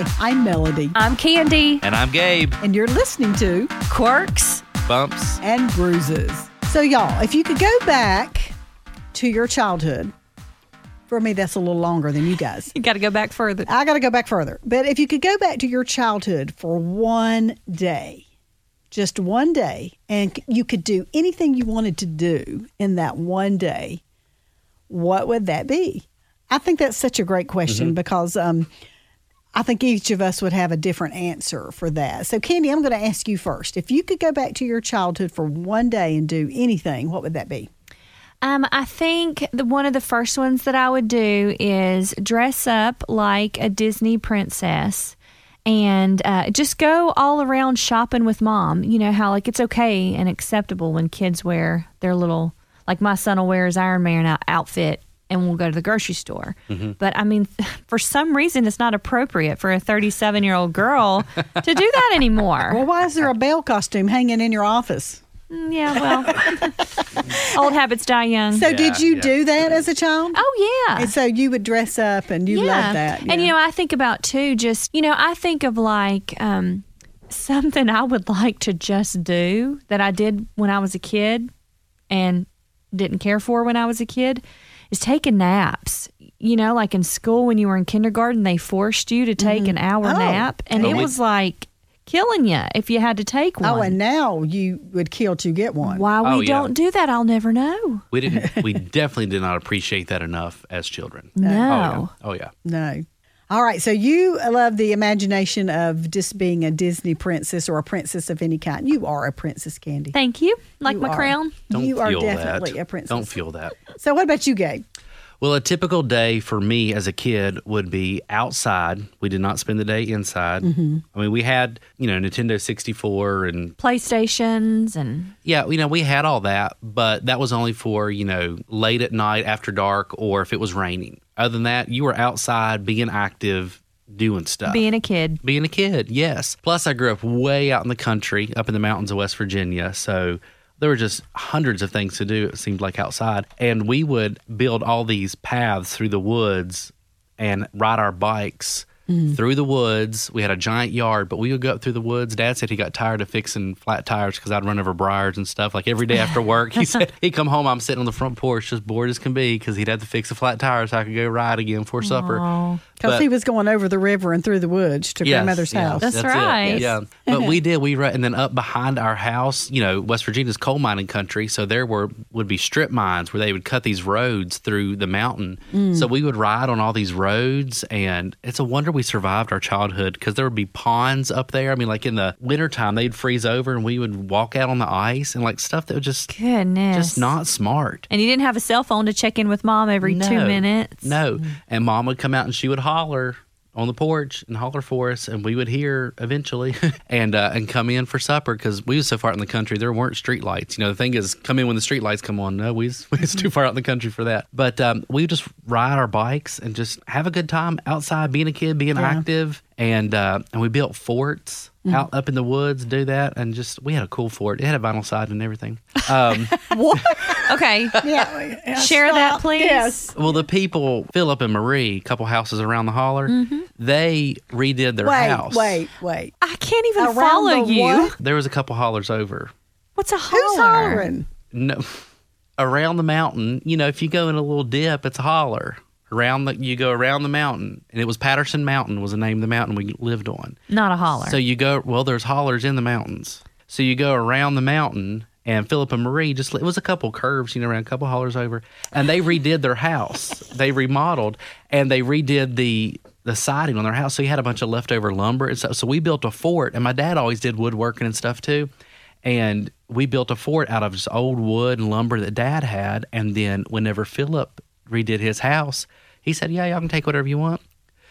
Hi, I'm Melody, I'm Candy. And I'm Gabe. and you're listening to Quirks. Bumps. And Bruises. So, y'all, if you could go back to your childhood, for me, that's a little longer than you guys. You got to go back further. I got to go back further. But if you could go back to your childhood for one day, just one day, and you could do anything you wanted to do in that one day, what would that be? I think that's such a great question because um, I think each of us would have a different answer for that. So, Candy, I'm going to ask you first. If you could go back to your childhood for one day and do anything, what would that be? Um, I think the one of the first ones that I would do is dress up like a Disney princess and uh, just go all around shopping with mom. You know how like it's okay and acceptable when kids wear their little like my son will wear his Iron Man outfit and we'll go to the grocery store. But I mean, for some reason, it's not appropriate for a 37 year old girl to do that anymore. Well, why is there a Belle costume hanging in your office? Mm, Yeah, well, old habits die young. So, did you yeah. do that as a child? oh yeah, And so you would dress up and you love that. And you know, I think about too, just you know, I think of like um, something I would like to just do that I did when I was a kid and didn't care for when I was a kid is taking naps. You know, like in school when you were in kindergarten, they forced you to take mm-hmm. an hour Oh. nap, and Oh, it we- was like killing you if you had to take oh, one. Oh, and now you would kill to get one. Why we Oh, yeah. don't do that, I'll never know. We didn't. we definitely did not appreciate that enough as children. No. Oh yeah. Oh yeah. No. All right. So you love the imagination of just being a Disney princess or a princess of any kind. You are a princess, Candy. Thank you. Like You my are. crown. Don't you are definitely that. a princess. Don't feel that. So what about you, Gabe? Well, a typical day for me as a kid would be outside. We did not spend the day inside. Mm-hmm. I mean, we had you know Nintendo sixty four and PlayStations and Yeah, you know, we had all that, but that was only for, you know, late at night after dark or if it was raining. Other than that, you were outside being active, doing stuff. being a kid. Being a kid, yes. Plus, I grew up way out in the country, up in the mountains of West Virginia. So there were just hundreds of things to do, it seemed like outside. And we would build all these paths through the woods and ride our bikes Mm-hmm. through the woods. We had a giant yard, but we would go up through the woods. Dad said he got tired of fixing flat tires because I'd run over briars and stuff. Like every day after work, he said he'd come home. I'm sitting on the front porch, just bored as can be, because he'd have to fix the flat tires so I could go ride again for supper. Because he was going over the river and through the woods to Yes, grandmother's yes, house. That's it. right. Yeah, but we did. We and then up behind our house, you know, West Virginia's coal mining country, so there were would be strip mines where they would cut these roads through the mountain. Mm. So we would ride on all these roads, and it's a wonder we survived our childhood because there would be ponds up there. I mean, like in the wintertime, they'd freeze over, and we would walk out on the ice and like stuff that was just Goodness. just not smart. And you didn't have a cell phone to check in with mom every two minutes. No. And mom would come out and she would holler on the porch and holler for us, and we would hear eventually and uh, and come in for supper because we was so far out in the country there weren't street lights. You know, the thing is, come in when the street lights come on. No, we was, we was too far out in the country for that. But um, we just ride our bikes and just have a good time outside, being a kid, being active, and uh, and we built forts. Out up in the woods, do that, and just we had a cool fort. It had a vinyl siding and everything. Um, what? Okay. Yeah, yeah, Share that, please. Yes. Well, the people, Philip and Marie, a couple houses around the holler, they redid their Wait, house. wait, wait. I can't even Around follow the you. what? There was a couple hollers over. What's a holler? Who's holler? hollering? No, around the mountain. You know, if you go in a little dip, it's a holler. Around the, you go around the mountain, and it was Patterson Mountain was the name of the mountain we lived on. Not a holler. So you go. Well, there's hollers in the mountains. So you go around the mountain, and Philip and Marie just it was a couple curves, you know, around a couple hollers over, and they redid their house. They remodeled and they redid the the siding on their house. So he had a bunch of leftover lumber and stuff. So we built a fort, and my dad always did woodworking and stuff too. And we built a fort out of just old wood and lumber that dad had. And then whenever Philip redid his house, he said, Yeah, y'all can take whatever you want.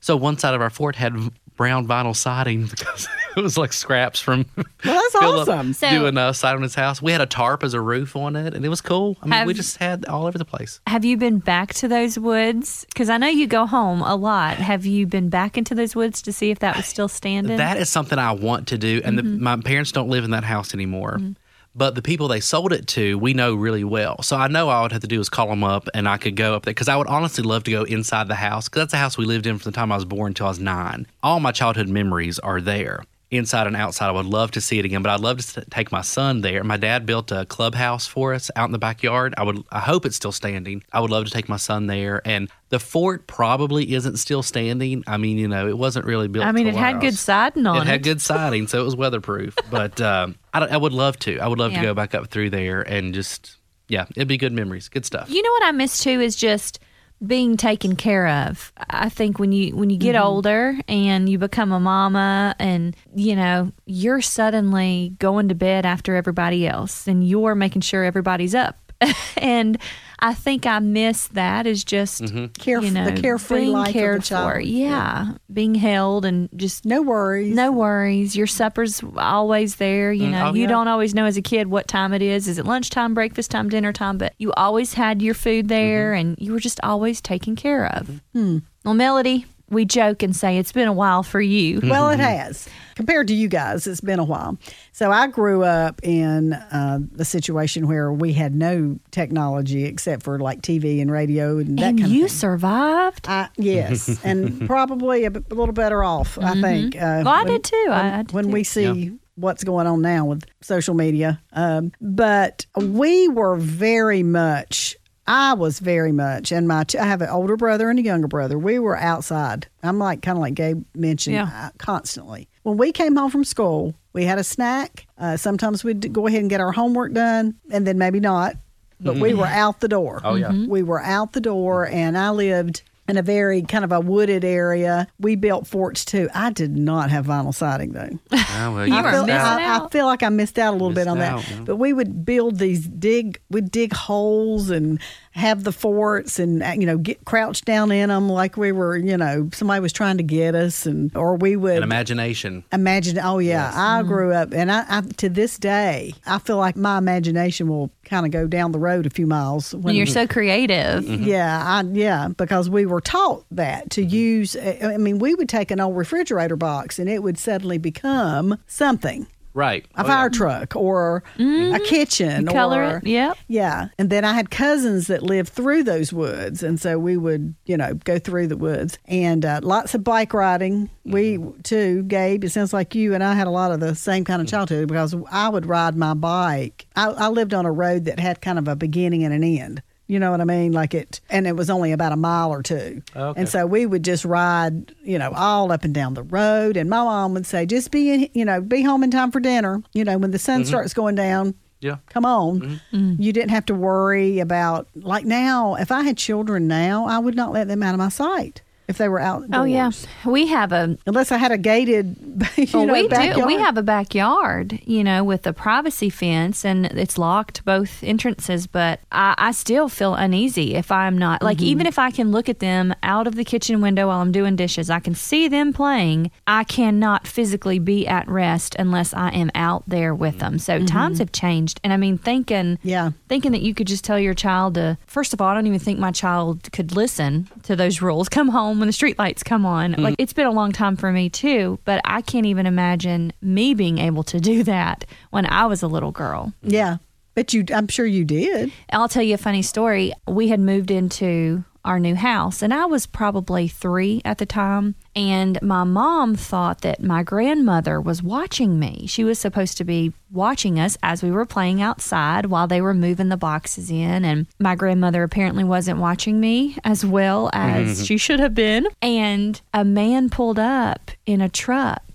So one side of our fort had brown vinyl siding because it was like scraps from Well, that's awesome. So- doing a side on his house. We had a tarp as a roof on it, and it was cool. I mean, Have- we just had all over the place. Have you been back to those woods? Because I know you go home a lot. Have you been back into those woods to see if that was still standing? That is something I want to do, and the, mm-hmm. my parents don't live in that house anymore. Mm-hmm. But the people they sold it to, we know really well. So I know all I would have to do is call them up and I could go up there because I would honestly love to go inside the house because that's the house we lived in from the time I was born until I was nine. All my childhood memories are there inside and outside. I would love to see it again, but I'd love to take my son there. My dad built a clubhouse for us out in the backyard. I would I hope it's still standing. I would love to take my son there and the fort probably isn't still standing. I mean, you know, it wasn't really built. I mean, it had good siding on It it. had good siding, so it was weatherproof. But um, I, I would love to. I would love Yeah. to go back up through there and just, yeah, it'd be good memories, good stuff. You know what I miss too is just being taken care of. I think when you when you get Mm-hmm. older and you become a mama and you know, you're suddenly going to bed after everybody else and you're making sure everybody's up. and I think I miss that is just Caref- you know, the carefree being life of a cared child. for. Yeah, being held and just No worries. no worries. Your supper's always there. You Mm, know, oh, you yeah. don't always know as a kid what time it is. Is it lunchtime, breakfast time, dinner time? But you always had your food there Mm-hmm. and you were just always taken care of. Hmm. Well, Melody, we joke and say it's been a while for you. Well, it has. Compared to you guys, it's been a while. So I grew up in uh, the situation where we had no technology except for like TV and radio and that and kind you of thing. survived. I, yes, and probably a, b- a little better off, I think. Uh, Mm-hmm. Well, I when- did too. I, I did when too. we see what's going on now with social media. Um, but we were very much. I was very much, and my I have an older brother and a younger brother. We were outside. I'm like kind of like Gabe mentioned, Yeah. uh, constantly. When we came home from school, we had a snack. Uh, sometimes we'd go ahead and get our homework done, and then maybe not. But we were out the door. Oh, yeah. Mm-hmm. We were out the door, and I lived in a very kind of a wooded area. We built forts too. I did not have vinyl siding though. Oh, well, you You were missed missing out. I, I feel like I missed out a little bit Missed on that. out, yeah. But we would build these dig, we'd dig holes and have the forts and uh, you know get crouched down in them like we were you know somebody was trying to get us and or we would An imagination. imagine. Oh yeah, Yes. I grew up and I, I to this day I feel like my imagination will kind of go down the road a few miles when You're so creative. Mm-hmm. yeah, I, yeah, because we were taught that to use. I mean, we would take an old refrigerator box and it would suddenly become something. Right. A Oh, fire yeah. truck or a mm-hmm. kitchen Color or it. Yep. yeah. And then I had cousins that lived through those woods. And so we would, you know, go through the woods and uh, lots of bike riding. We, mm-hmm. too, Gabe, it sounds like you and I had a lot of the same kind of mm-hmm. childhood because I would ride my bike. I, I lived on a road that had kind of a beginning and an end. You know what I mean? Like it, and it was only about a mile or two. Okay. And so we would just ride, you know, all up and down the road. And my mom would say, just be in, you know, be home in time for dinner. You know, when the sun mm-hmm. starts going down, Yeah. come on. Mm-hmm. Mm-hmm. You didn't have to worry about like now. If I had children now, I would not let them out of my sight if they were out. Oh yeah, we have a unless I had a gated, you well, know, we backyard. do. We have a backyard, you know, with a privacy fence, and it's locked both entrances. But I, I still feel uneasy if I'm not like Mm-hmm. even if I can look at them out of the kitchen window while I'm doing dishes, I can see them playing. I cannot physically be at rest unless I am out there with them. So times have changed, and I mean, thinking Mm-hmm. Yeah. thinking that you could just tell your child to first of all i don't even think my child could listen to those rules come home when the street lights come on. Mm-hmm. Like it's been a long time for me too but i can't even imagine me being able to do that when i was a little girl. Yeah, but you, I'm sure you did. i'll tell you a funny story. We had moved into our new house and i was probably three at the time and my mom thought that my grandmother was watching me she was supposed to be watching us as we were playing outside while they were moving the boxes in and my grandmother apparently wasn't watching me as well mm-hmm. as she should have been and a man pulled up in a truck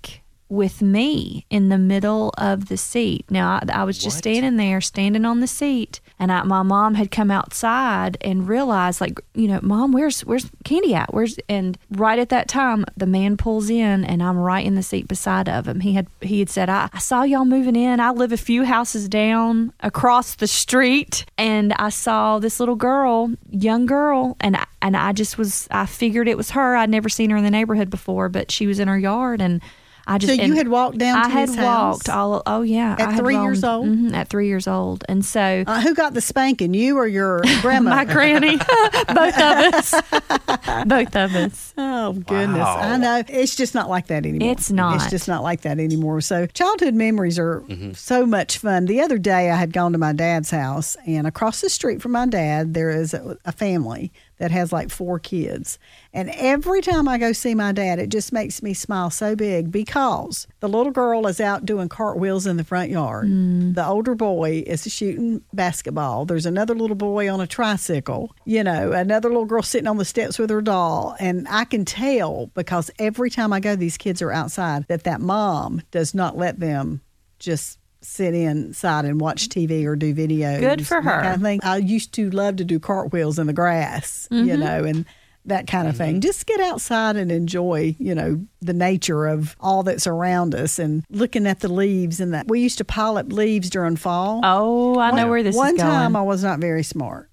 with me in the middle of the seat. Now, I, I was just What? standing there, standing on the seat, and I, my mom had come outside and realized, like, you know, mom, where's where's Candy at? Where's and right at that time, the man pulls in, and I'm right in the seat beside of him. He had he had said, I, I saw y'all moving in. I live a few houses down across the street, and I saw this little girl, young girl, and I, and I just was I figured it was her. I'd never seen her in the neighborhood before, but she was in her yard and. I just So you had walked down I to had his walked house? all. Oh yeah, At I had three years old? mhm, at three years old, and so Uh, who got the spanking, you or your grandma? my granny, both of us, both of us. Oh goodness, Wow. I know it's just not like that anymore. It's not. It's just not like that anymore. So childhood memories are mm-hmm. so much fun. The other day, I had gone to my dad's house, and across the street from my dad, there is a, a family that has like four kids. And every time I go see my dad, it just makes me smile so big because the little girl is out doing cartwheels in the front yard. Mm. The older boy is shooting basketball. There's another little boy on a tricycle, you know, another little girl sitting on the steps with her doll. And I can tell because every time I go, these kids are outside that that mom does not let them just sit inside and watch TV or do videos. Good for her. Kind of thing. I used to love to do cartwheels in the grass, you Mm-hmm. know, and that kind of thing. Just get outside and enjoy, you know, the nature of all that's around us and looking at the leaves and that. We used to pile up leaves during fall. Oh, I know where this One is going. time I was not very smart.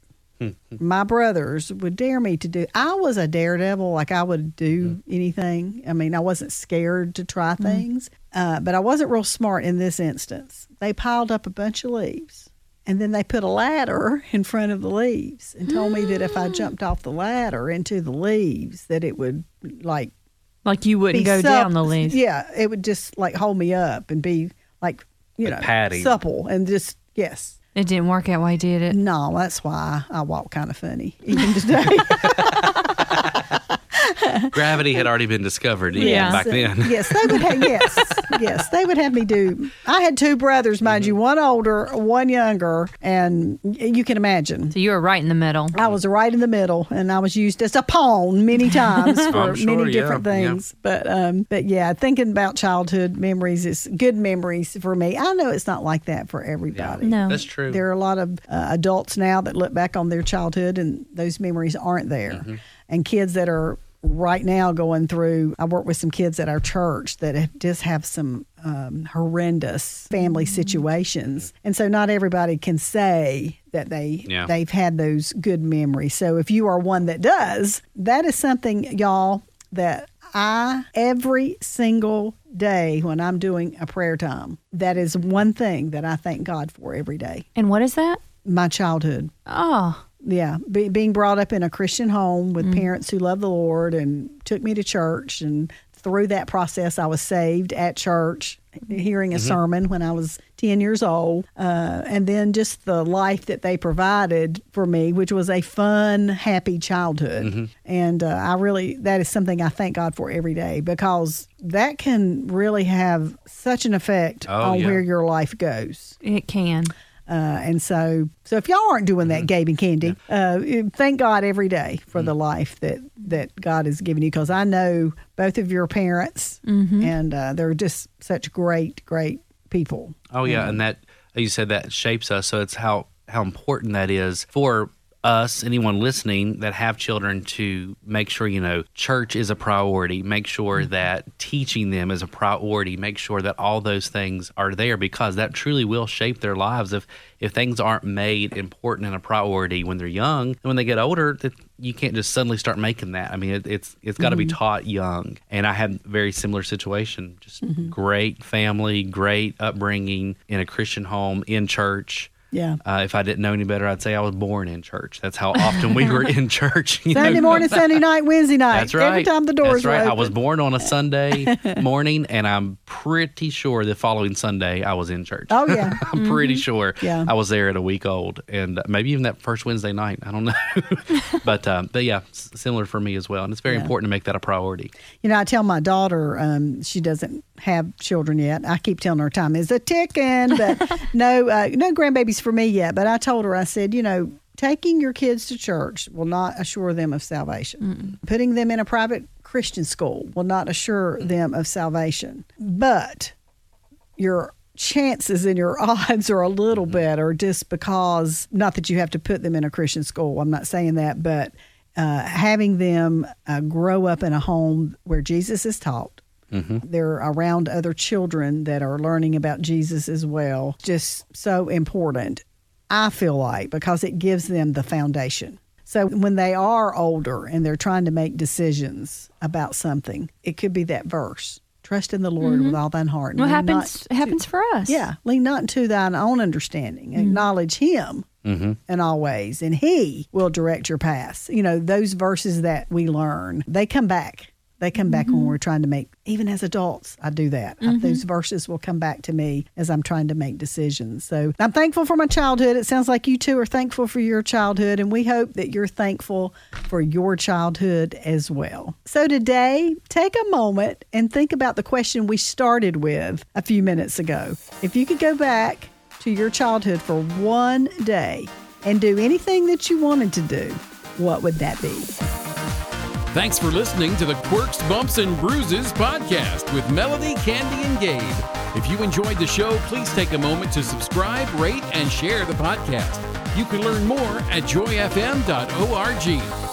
Mm-hmm. My brothers would dare me to do. I was a daredevil, like I would do mm-hmm. anything. I mean, I wasn't scared to try mm-hmm. things, uh, but I wasn't real smart in this instance. They piled up a bunch of leaves, and then they put a ladder in front of the leaves and told me that if I mm. jumped off the ladder into the leaves, that it would like like you wouldn't go sup- down the leaves. Yeah, it would just like hold me up and be like you Like know padding. supple and just yes. It didn't work out why did it. No, that's why I walk kind of funny even today. Gravity had already been discovered even Yeah. back then. yes, they would have. Yes, yes, they would have me do. I had two brothers, mind you, one older, one younger, and you can imagine. So you were right in the middle. I was right in the middle, and I was used as a pawn many times for sure, many different yeah. things. But um, but yeah, thinking about childhood memories is good memories for me. I know it's not like that for everybody. No. That's true. There are a lot of uh, adults now that look back on their childhood and those memories aren't there. Mm-hmm. And kids that are right now going through, I work with some kids at our church that have, just have some um, horrendous family situations. And so not everybody can say that they Yeah. they've had those good memories. So if you are one that does, that is something y'all that I every single day when I'm doing a prayer time, that is one thing that I thank God for every day. And what is that? My childhood. Oh, Yeah, be, being brought up in a Christian home with parents who love the Lord and took me to church, and through that process, I was saved at church, hearing a sermon when I was ten years old, uh, and then just the life that they provided for me, which was a fun, happy childhood, and uh, I really that is something I thank God for every day because that can really have such an effect Oh, on yeah. where your life goes. it can. Uh, and so, so if y'all aren't doing that, Gabe and Candy, uh, thank God every day for the life that that God has given you. Because I know both of your parents, and uh, they're just such great, great people. Oh yeah, and that you said that shapes us. So it's how how important that is for us, anyone listening that have children, to make sure you know church is a priority. Make sure mm-hmm. that teaching them is a priority. Make sure that all those things are there because that truly will shape their lives. If if things aren't made important and a priority when they're young, and when they get older, that you can't just suddenly start making that. I mean, it, it's it's got to be mm-hmm. taught young. And I had a very similar situation. Just mm-hmm. great family, great upbringing in a Christian home, in church. Yeah. Uh, if I didn't know any better, I'd say I was born in church. That's how often we were in church. Sunday know. morning, Sunday night, Wednesday night. That's right. Every time the doors That's right. were I was born on a Sunday morning, and I'm pretty sure the following Sunday I was in church. Oh yeah. I'm pretty sure Yeah. I was there at a week old, and maybe even that first Wednesday night. I don't know, but um, but yeah, similar for me as well. And it's very Yeah. important to make that a priority. You know, I tell my daughter, um, she doesn't have children yet. I keep telling her time is a ticking, but no, uh, no grandbabies for me yet. But I told her, I said, you know, taking your kids to church will not assure them of salvation. Putting them in a private Christian school will not assure them of salvation. But your chances and your odds are a little better just because not that you have to put them in a Christian school. I'm not saying that, but uh, having them uh, grow up in a home where Jesus is taught. Mm-hmm. They're around other children that are learning about Jesus as well. Just so important, I feel like, because it gives them the foundation. So when they are older and they're trying to make decisions about something, it could be that verse Trust in the Lord with mm-hmm. all thine heart. and What happens to- happens for us. yeah, lean not to thine own understanding. Mm-hmm. Acknowledge Him in all ways, and He will direct your paths. You know, those verses that we learn, they come back. They come back when mm-hmm. we're trying to make, even as adults, I do that. I- mm-hmm. those verses will come back to me as I'm trying to make decisions. So I'm thankful for my childhood. It sounds like you two are thankful for your childhood, and we hope that you're thankful for your childhood as well. So today, take a moment and think about the question we started with a few minutes ago. If you could go back to your childhood for one day and do anything that you wanted to do, what would that be? Thanks for listening to the Quirks, Bumps, and Bruises podcast with Melody, Candy, and Gabe. If you enjoyed the show, please take a moment to subscribe, rate, and share the podcast. You can learn more at joyfm.org.